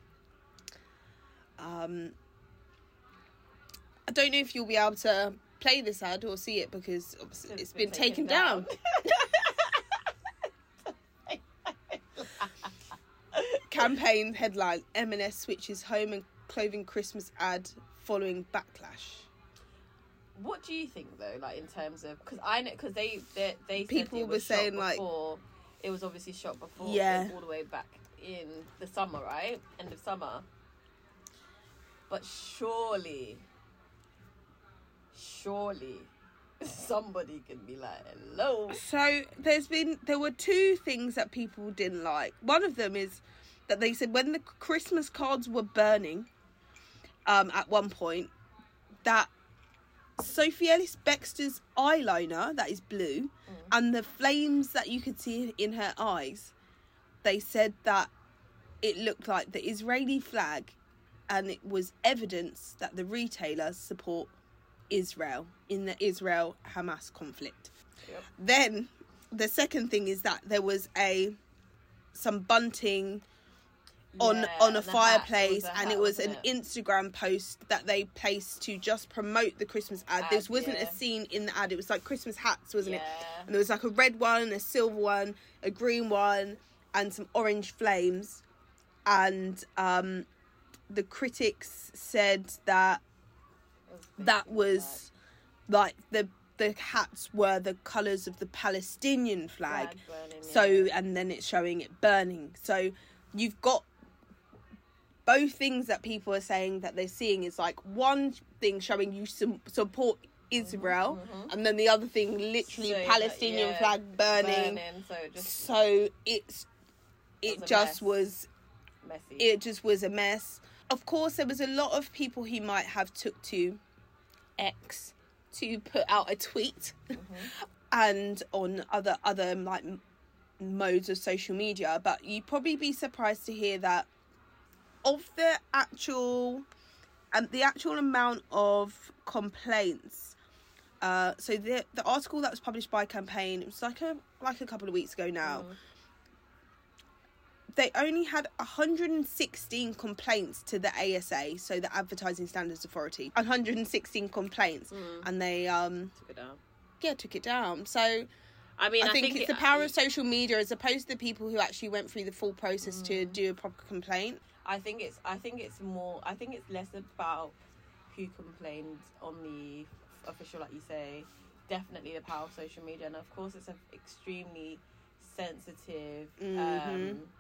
Um, I don't know if you'll be able to play this ad or see it because it's been, taken, down. Campaign headline: M&S switches home and clothing Christmas ad following backlash. What do you think though, like in terms of because I know because they they they People were saying, like- before, it was obviously shot before Yeah. all the way back in the summer, right? End of summer. But surely, surely, somebody can be like, "Hello." So there's been there were two things that people didn't like. One of them is that they said when the Christmas cards were burning, um, at one point, that Sophie Ellis Bextor's eyeliner that is blue and the flames that you could see in her eyes, they said that it looked like the Israeli flag and it was evidence that the retailers support Israel in the Israel Hamas conflict. Then the second thing is that there was a some bunting on Yeah, on a the hat. Fireplace and it was an it? Instagram post that they placed to just promote the Christmas ad. Ad, this wasn't yeah. a scene in the ad. It was like Christmas hats, wasn't it? And there was like a red one, a silver one, a green one, and some orange flames. And um, the critics said that that was like the the hats were the colours of the Palestinian flag. Flag burning, so yeah. and then it's showing it burning. So you've got both things that people are saying that they're seeing is like one thing showing you some support Israel, mm-hmm, mm-hmm. and then the other thing literally So, Palestinian yeah, flag burning. burning, so just So it's it just mess. was messy. it just was a mess. Of course, there was a lot of people who might have took to X to put out a tweet, mm-hmm. and on other other like modes of social media. But you'd probably be surprised to hear that of the actual and the actual amount of complaints. Uh, so the the article that was published by Campaign, it was like a like a couple of weeks ago now they only had 116 complaints to the ASA, so the Advertising Standards Authority. 116 complaints, and they um took it down. yeah took it down. So I mean, I I think, think it's it- the power of social media as opposed to the people who actually went through the full process to Mm. do a proper complaint. I think it's I think it's more I think it's less about who complained on the official like you say definitely the power of social media. And of course it's an extremely sensitive Mhm. um,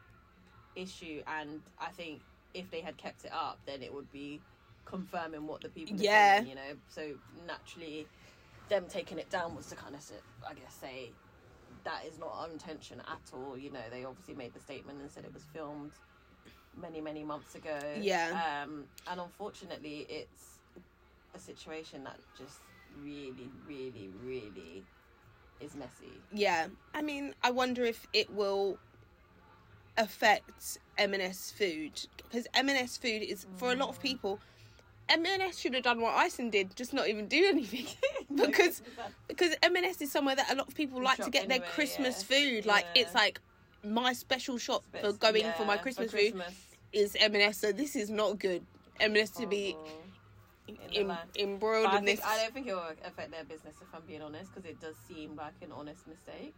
issue. And I think if they had kept it up then it would be confirming what the people Yeah. saying, you know? So naturally them taking it down was to kind of I guess say that is not our intention at all. You know they obviously made the statement and said it was filmed many many months ago Yeah. um and unfortunately it's a situation that just really really really is messy Yeah, I mean, I wonder if it will affect M&S food because M&S food is for a lot of people. M&S should have done what Iceland did, just not even do anything, because because M&S is somewhere that a lot of people You like to get their Christmas yeah. food. Like Yeah. it's like my special shop for going yeah, for my for Christmas, Christmas. food is M&S. So this is not good. M&S to be the em- embroiled I in think- this. I don't think it will affect their business if I'm being honest, because it does seem like an honest mistake.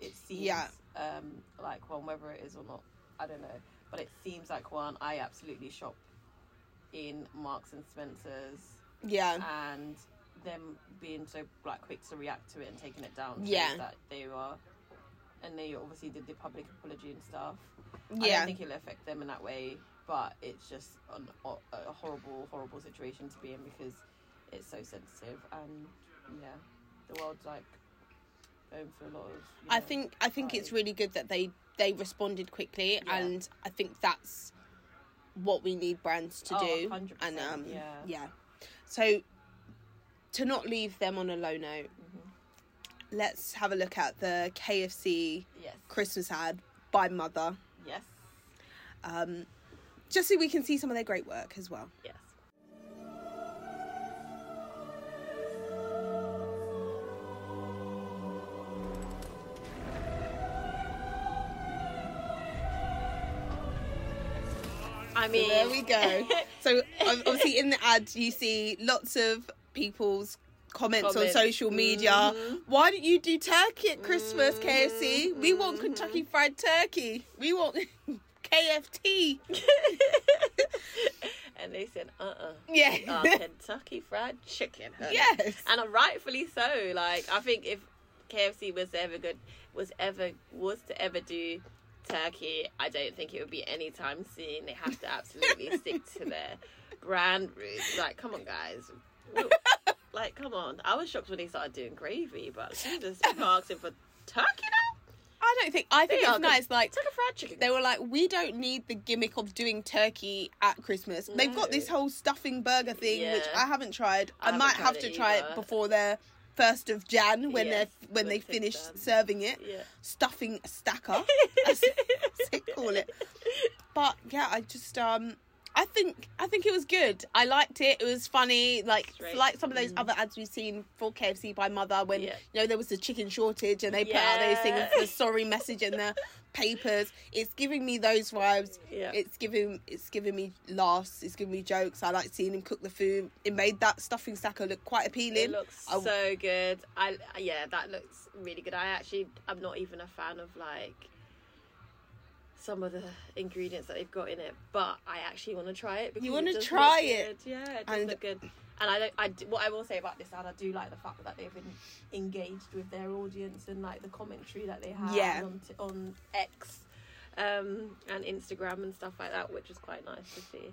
It seems Yeah. um, like one, whether it is or not, I don't know. But it seems like one. I absolutely shop in Marks and Spencers. Yeah. And them being so like quick to react to it and taking it down. Yeah. That they were, and they obviously did the public apology and stuff. Yeah. I don't think it'll affect them in that way, but it's just an, a horrible, horrible situation to be in because it's so sensitive and yeah, the world's like going through a lot of. you I think I think it's really good that they they responded quickly, and I think that's what we need brands to Oh, do. 100%, and um, yeah. yeah. So to not leave them on a low note, let's have a look at the KFC Yes. Christmas ad by Mother. Yes. Um, just so we can see some of their great work as well. Yes. I So mean, there we go. so obviously in the ad you see lots of people's comments, Comments. on social media. Mhm. Why don't you do turkey at Christmas, KFC? We Mm-hmm. want Kentucky Fried Turkey. We want KFT. and they said, uh uh Yeah. Kentucky Fried Chicken. honey. Yes. And rightfully so. Like, I think if KFC was ever good, was ever, was to ever do turkey, I don't think it would be anytime soon. They have to absolutely stick to their brand roots. Like, come on, guys. Like, come on. I was shocked when he started doing gravy, but Jesus, people are asking for turkey now? I don't think. I think it's nice. Like It's like a fried chicken. they were like, we don't need the gimmick of doing turkey at Christmas. They've got this whole stuffing burger thing, which I haven't tried. I, I haven't might tried have to try it before their first of Jan when Yeah, they're when when they finish done. serving it. Yeah. Stuffing stacker, as they call it. But yeah, I just um. I think I think it was good. I liked it. It was funny, like Straight. like some of those other ads we've seen for KFC by Mother when Yeah. you know there was a chicken shortage and they put out those things, the sorry message in the papers. It's giving me those vibes. Yeah. It's giving it's giving me laughs. It's giving me jokes. I like seeing him cook the food. It made that stuffing stacker look quite appealing. It looks I- so good. I yeah, that looks really good. I actually I'm not even a fan of like some of the ingredients that they've got in it, but I actually want to try it. Because you it look try it? good. Yeah, it does And- look good. And I don't. I what I will say about this ad, I do like the fact that they've been engaged with their audience and like the commentary that they have Yeah. on t- on X. Um, and Instagram and stuff like that, which is quite nice to see.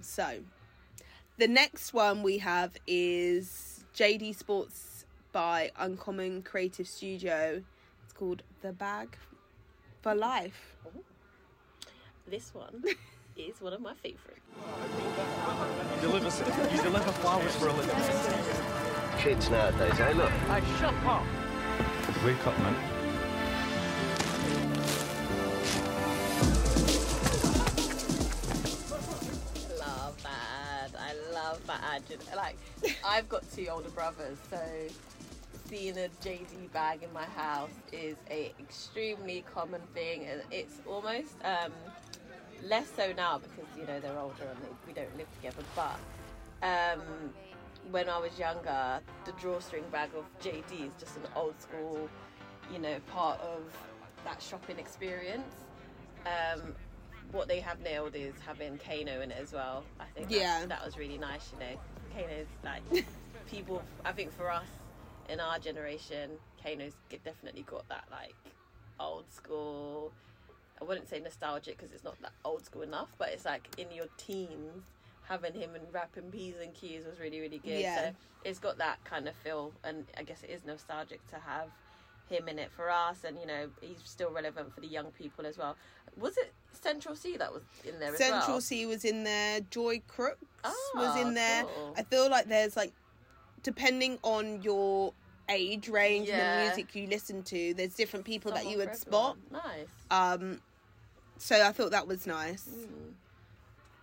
So, the next one we have is JD Sports by Uncommon Creative Studio. It's called The Bag for Life. This one is one of my favourites. He delivers, he delivers flowers for a living. Kids nowadays, eh? Look. Hey, shut up. Wake up, man. love that. I love that ad. Like, I've got two older brothers, so seeing a JD bag in my house is a extremely common thing, and it's almost um, less so now because you know they're older and they, we don't live together. But um, when I was younger, the drawstring bag of JD is just an old school, you know, part of that shopping experience. Um, what they have nailed is having Kano in it as well. I think that, Yeah. that was really nice. You know, Kano's like people. I think for us in our generation, Kano's definitely got that like old school. I wouldn't say nostalgic because it's not that old school enough, but it's like in your teens having him and rapping P's and Q's was really really good. Yeah. So it's got that kind of feel, and I guess it is nostalgic to have him in it for us, and you know he's still relevant for the young people as well. Was it Central Cee that was in there as Central well? C was in there. Joy Crookes was Ah, in there. cool. I feel like there's like, depending on your age range and the music you listen to, there's different people that you would spot. Nice. Um, so I thought that was nice. Mm.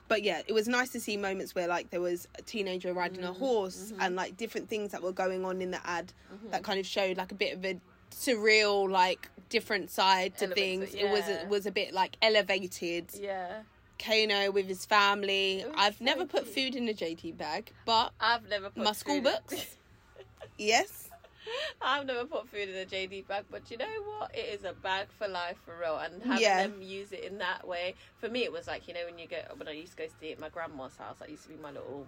But yeah, it was nice to see moments where like there was a teenager riding Mm, a horse mm-hmm. and like different things that were going on in the ad that kind of showed like a bit of a surreal like different side to Elements, things. It was yeah. it was a bit like elevated. Yeah. Kano with his family. I've so never put cute. food in a JD bag, but I've never put my school books. yes. I've never put food in a JD bag, but you know what? It is a bag for life for real, and having Yeah. them use it in that way for me, it was like you know when you go when I used to go stay at my grandma's house, that used to be my little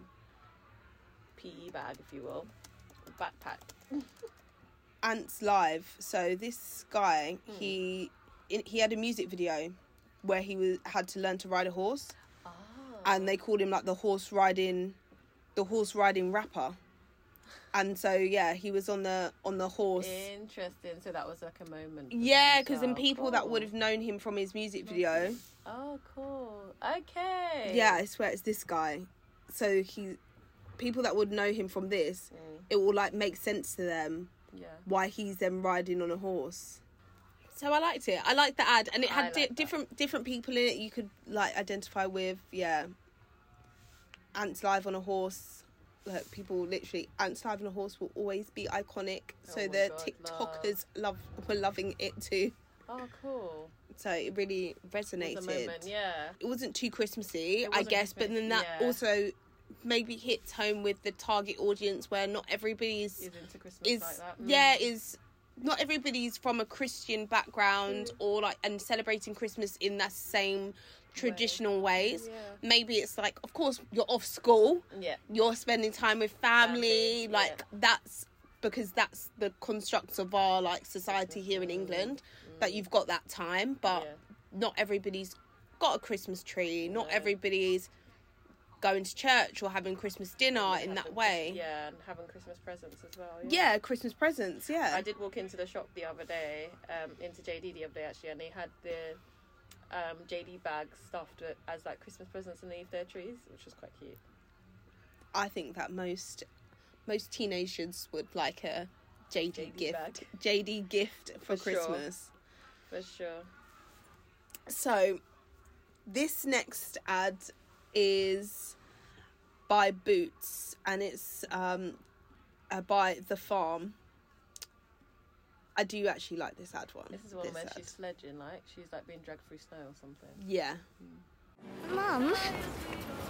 PE bag, if you will, backpack. Ants Live. So this guy, Hmm. he in, he had a music video where he was had to learn to ride a horse, Oh. and they called him like the horse riding, the horse riding rapper. And so yeah, he was on the on the horse. Interesting. So that was like a moment. Yeah, because then people that would have known him from his music video. Oh, cool. Okay. Yeah, I swear it's this guy. So he, people that would know him from this, mm. it will like make sense to them Yeah. why he's then riding on a horse. So I liked it. I liked the ad, and it had di- different different people in it. You could like identify with. Yeah, ants live on a horse. Look, people literally ants live on a horse will always be iconic. So Oh my the God, TikTokers love were loving it too. Oh, cool. So it really resonated. a moment, yeah. It wasn't too Christmassy, I wasn't guess, but then that yeah. also maybe hits home with the target audience where not everybody's Is into Christmas is like that. yeah Mm. is not everybody's from a Christian background or like and celebrating Christmas in that same traditional ways. Yeah. Maybe it's like, of course, you're off school, Yeah. you're spending time with family, Family, like that's because that's the constructs of our like society here in England that you've got that time, but Yeah. not everybody's got a Christmas tree. Not everybody's going to church or having Christmas dinner in that way. Yeah, and having Christmas presents as well. Yeah, Christmas presents. Yeah, I did walk into the shop the other day, um, into JD the other day actually, and they had the um, JD bags stuffed as like Christmas presents underneath their trees, which was quite cute. I think that most most teenagers would like a JD, JD gift. bag. JD gift for, For sure. Christmas. For sure. So, this next ad is by Boots, and it's um, uh, by The Farm. I do actually like this ad one. This is one this where ad. she's sledging, like she's like being dragged through snow or something. Yeah. Mum,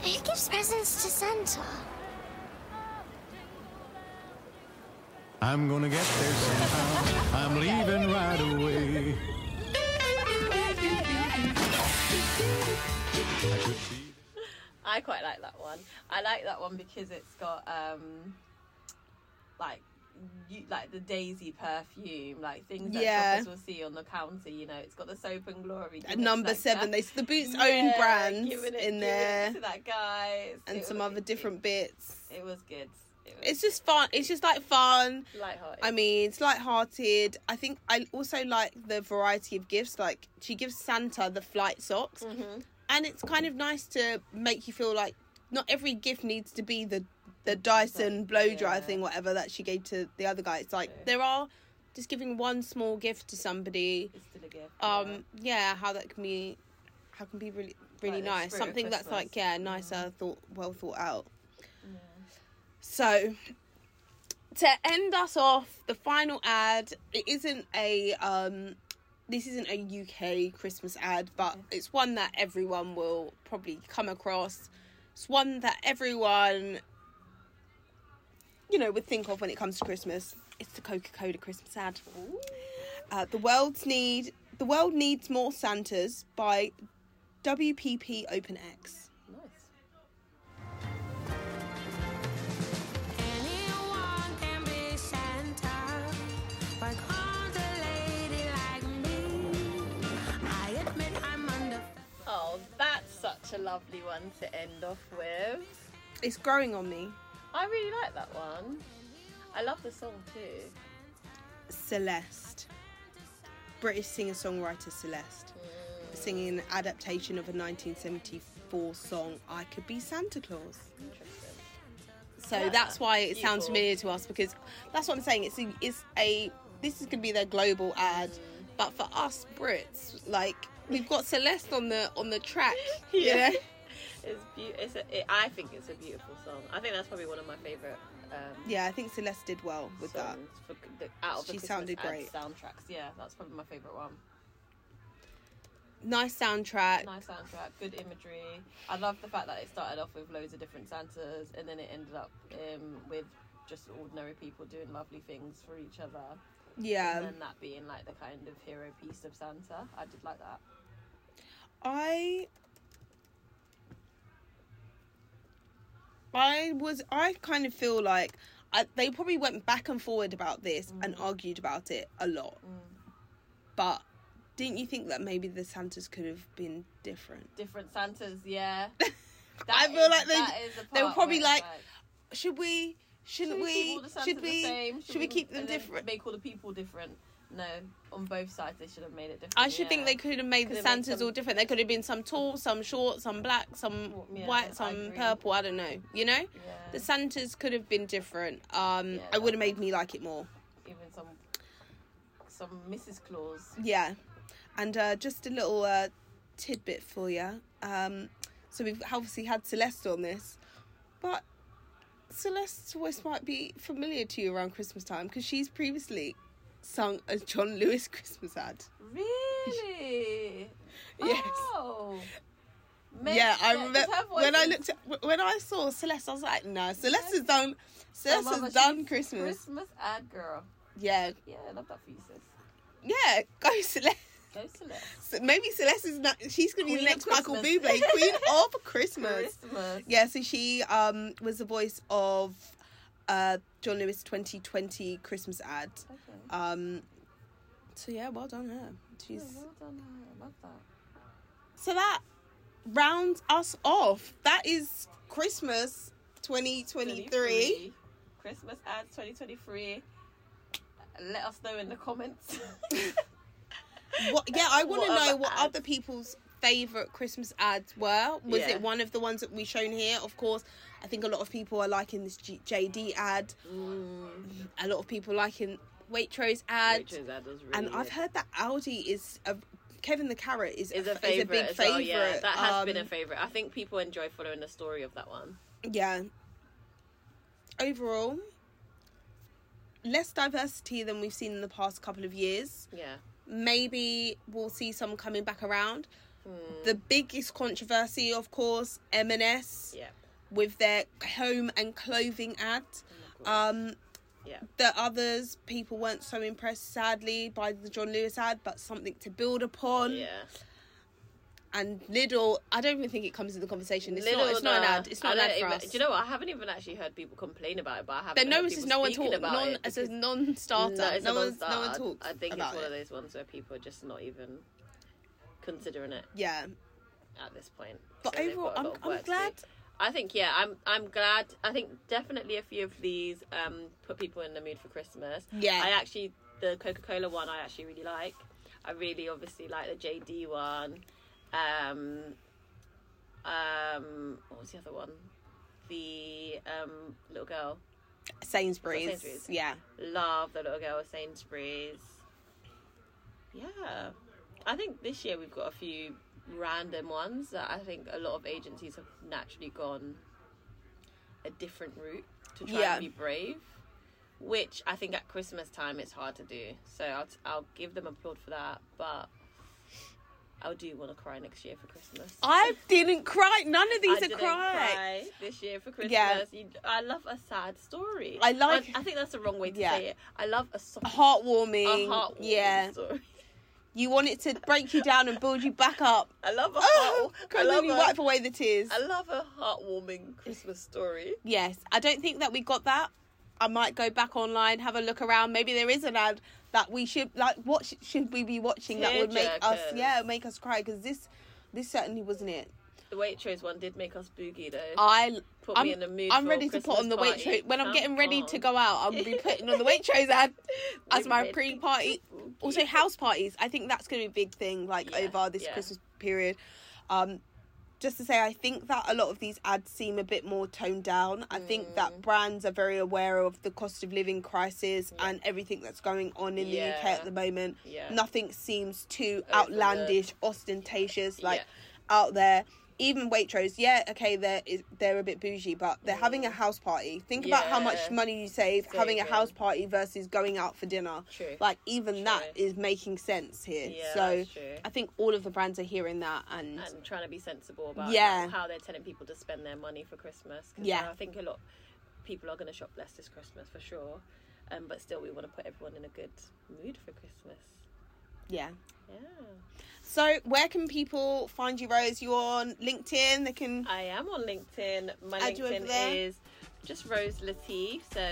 who gives presents to Santa? I'm gonna get there somehow. I'm leaving right away. I quite like that one. I like that one because it's got um like you, like the daisy perfume, like things that Yeah. shoppers will see on the counter. You know, it's got the soap and glory. And number seven, they the Boots own Yeah, brands giving it- in there, to that guy, It's- and it some was- other different bits. It was good. It was It's just fun. It's just like fun. lighthearted. I mean, it's light-hearted. I think I also like the variety of gifts. Like she gives Santa the flight socks, Mhm. and it's kind of nice to make you feel like not every gift needs to be the the Dyson blow dryer yeah. thing, whatever that she gave to the other guy. It's like there are just giving one small gift to somebody. It's still a gift. Um, yeah, how that can be, how can be really really Like nice. Something that's like yeah, nicer, thought well thought out. So to end us off, the final ad. It isn't a um, this isn't a UK Christmas ad, but it's one that everyone will probably come across. It's one that everyone, you know, would think of when it comes to Christmas. It's the Coca Cola Christmas ad. Uh, the world's need the world needs more Santas by WPP OpenX. Nice. Anyone can be Santa, but can't a lady like me? I admit I'm under. Oh, that's such a lovely one to end off with. It's growing on me. I really like that one. I love the song too. Celeste. British singer songwriter Celeste. Mm. Singing an adaptation of a 1974 song, I Could Be Santa Claus. So Yeah, that's why it sounds familiar to us because that's what I'm saying. It's a, it's a this is going to be their global ad, mm. but for us Brits, like we've got Celeste on the on the track. yeah. It's be- it's a, it, I think it's a beautiful song. I think that's probably one of my favorite. Um, Yeah, I think Celeste did well with that. for the, out of the She Christmas sounded great. Soundtracks, yeah, that's probably my favorite one. Nice soundtrack. Nice soundtrack, good imagery. I love the fact that it started off with loads of different Santas, and then it ended up um, with just ordinary people doing lovely things for each other. Yeah. and then that being like the kind of hero piece of Santa. I did like that. I I was I kind of feel like I, they probably went back and forward about this mm. and argued about it a lot. Mm. But didn't you think that maybe the Santas could have been different? Different Santas, yeah. I feel is- like they that is the they were probably where like, should we shouldn't should we, we, keep all the Santas should the we same? should we keep them different? Make all the people different. No, on both sides they should have made it different. I should think they could have made Could the made Santas some- all different. They could have been some tall, some short, some black, some yeah, white, some agree. purple. I don't know. You know, the Santas could have been different. Um, I would have made me like it more. even some some Mrs. Claus. Yeah, and uh, just a little uh, tidbit for you. Um, so we've obviously had Celeste on this, but Celeste's voice might be familiar to you around Christmas time because she's previously sung a John Lewis Christmas ad. Really? Yes. Oh. Yeah, I remember when I looked at when I saw Celeste, I was like, no, Celeste has done. Celeste has done Christmas. Christmas ad girl. Yeah, Yeah, I love that for you, sis. yeah, go Celeste. Go Celeste. So maybe Celeste is not. She's gonna be the Queen next Michael. Bublé, Queen of Christmas. Christmas. Yeah, so she um was the voice of uh John Lewis 2020 Christmas ad. Um, so yeah, well done her. She's Yeah, well done, her. I love that. so that rounds us off. That is Christmas 2023. Christmas ads 2023. Let us know in the comments. What, yeah, I want to know what ads? other people's favorite Christmas ads were. Was Yeah. it one of the ones that we shown here? Of course, I think a lot of people are liking this G- JD ad. A lot of people liking Waitrose ad. Waitrose ad was really and I've heard that Aldi is a Kevin the Carrot is, is a is a favorite big as well. favorite. Yeah, that has been a Um, favorite. I think people enjoy following the story of that one. Yeah. Overall, less diversity than we've seen in the past couple of years. Yeah. Maybe we'll see some coming back around. Hmm. The biggest controversy, of course, M&S Yeah. with their home and clothing ad. Um, Yeah. the others, people weren't so impressed, sadly, by the John Lewis ad, but something to build upon. Yeah. And Lidl, I don't even think it comes in the conversation. It's Little, not. It's not an ad. It's not an ad for even- us. Do you know what? I haven't even actually heard people complain about it, but I haven't. Then no, it's no one speaking talk. about Non, it it's a non-starter. No, it's no, a one's, no one non-starter. talks. I think it's one it. of those ones where people are just not even considering it Yeah, at this point. but So overall, I'm, I'm work to glad. I think yeah, I'm I'm glad. I think definitely a few of these um put people in the mood for Christmas. Yeah. I actually the Coca Cola one I actually really like. I really obviously like the JD one. Um, um, what was the other one? The um little girl. Sainsbury's. Sainsbury's. Yeah. Love the little girl Sainsbury's. Yeah. I think this year we've got a few random ones that I think a lot of agencies have naturally gone a different route to try Yeah. and be brave. Which I think at Christmas time it's hard to do. So I'll, I'll give them applaud for that. But I do want to cry next year for Christmas. I didn't cry. None of these I are didn't cry. cry this year for Christmas. Yeah. You, I love a sad story. I like- I, I think that's the wrong way to Yeah. say it. I love a soft, Heartwarming. a heartwarming yeah. story. You want it to break you down and build you back up. I love a Oh, heart. I love you a, wipe away the tears. I love a heartwarming Christmas story. Yes, I don't think that we got that. I might go back online, have a look around. Maybe there is an ad that we should like. What sh- should we be watching that would make us, yeah, make us cry? Because this, this certainly wasn't it. The Waitrose one did make us boogie though. I, Put I'm, me in the mood I'm ready to put on the party. Waitrose when I'm Come getting ready to go out. I'm be putting on the Waitrose ad as my pre-party. Also, house parties. I think that's gonna be a big thing like Yeah, over this yeah. Christmas period. Um, just to say, I think that a lot of these ads seem a bit more toned down. I think Mm. that brands are very aware of the cost of living crisis and everything that's going on in the UK at the moment. Yeah. Nothing seems too outlandish, ostentatious, like Yeah. out there. Even Waitrose, yeah, okay, they're they're a bit bougie, but they're having a house party. Think about how much Mm. Money you save having a house party versus going out for dinner. True. Like even that is making sense here. Yeah, so true. I think all of the brands are hearing that, and, and trying to be sensible about Yeah. like, how they're telling people to spend their money for Christmas. Yeah. I think a lot people are going to shop less this Christmas for sure. Um, but still, we want to put everyone in a good mood for Christmas. yeah. Yeah. So where can people find you, Rose? You're on LinkedIn? They can. I am on LinkedIn. My Add LinkedIn is just Rose Latiff. So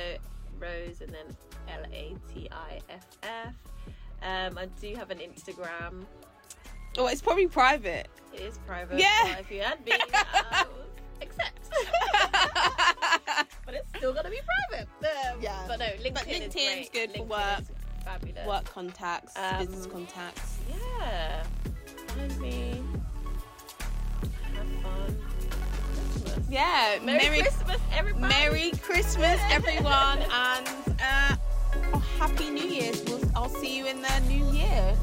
Rose and then L A T I F F. Um, I do have an Instagram. Oh, it's probably private. It is private. Yeah. but if you had me, I would accept. but it's still gonna be private. Um, Yeah. But no, LinkedIn But is LinkedIn's great. good for work. is Fabulous. Work contacts, Um, business contacts. Yeah. Find me. Have fun. Christmas. Yeah, Merry, Christmas, everybody. Merry Christmas, everyone, and uh, oh, Happy New Year's. We'll, I'll see you in the new year.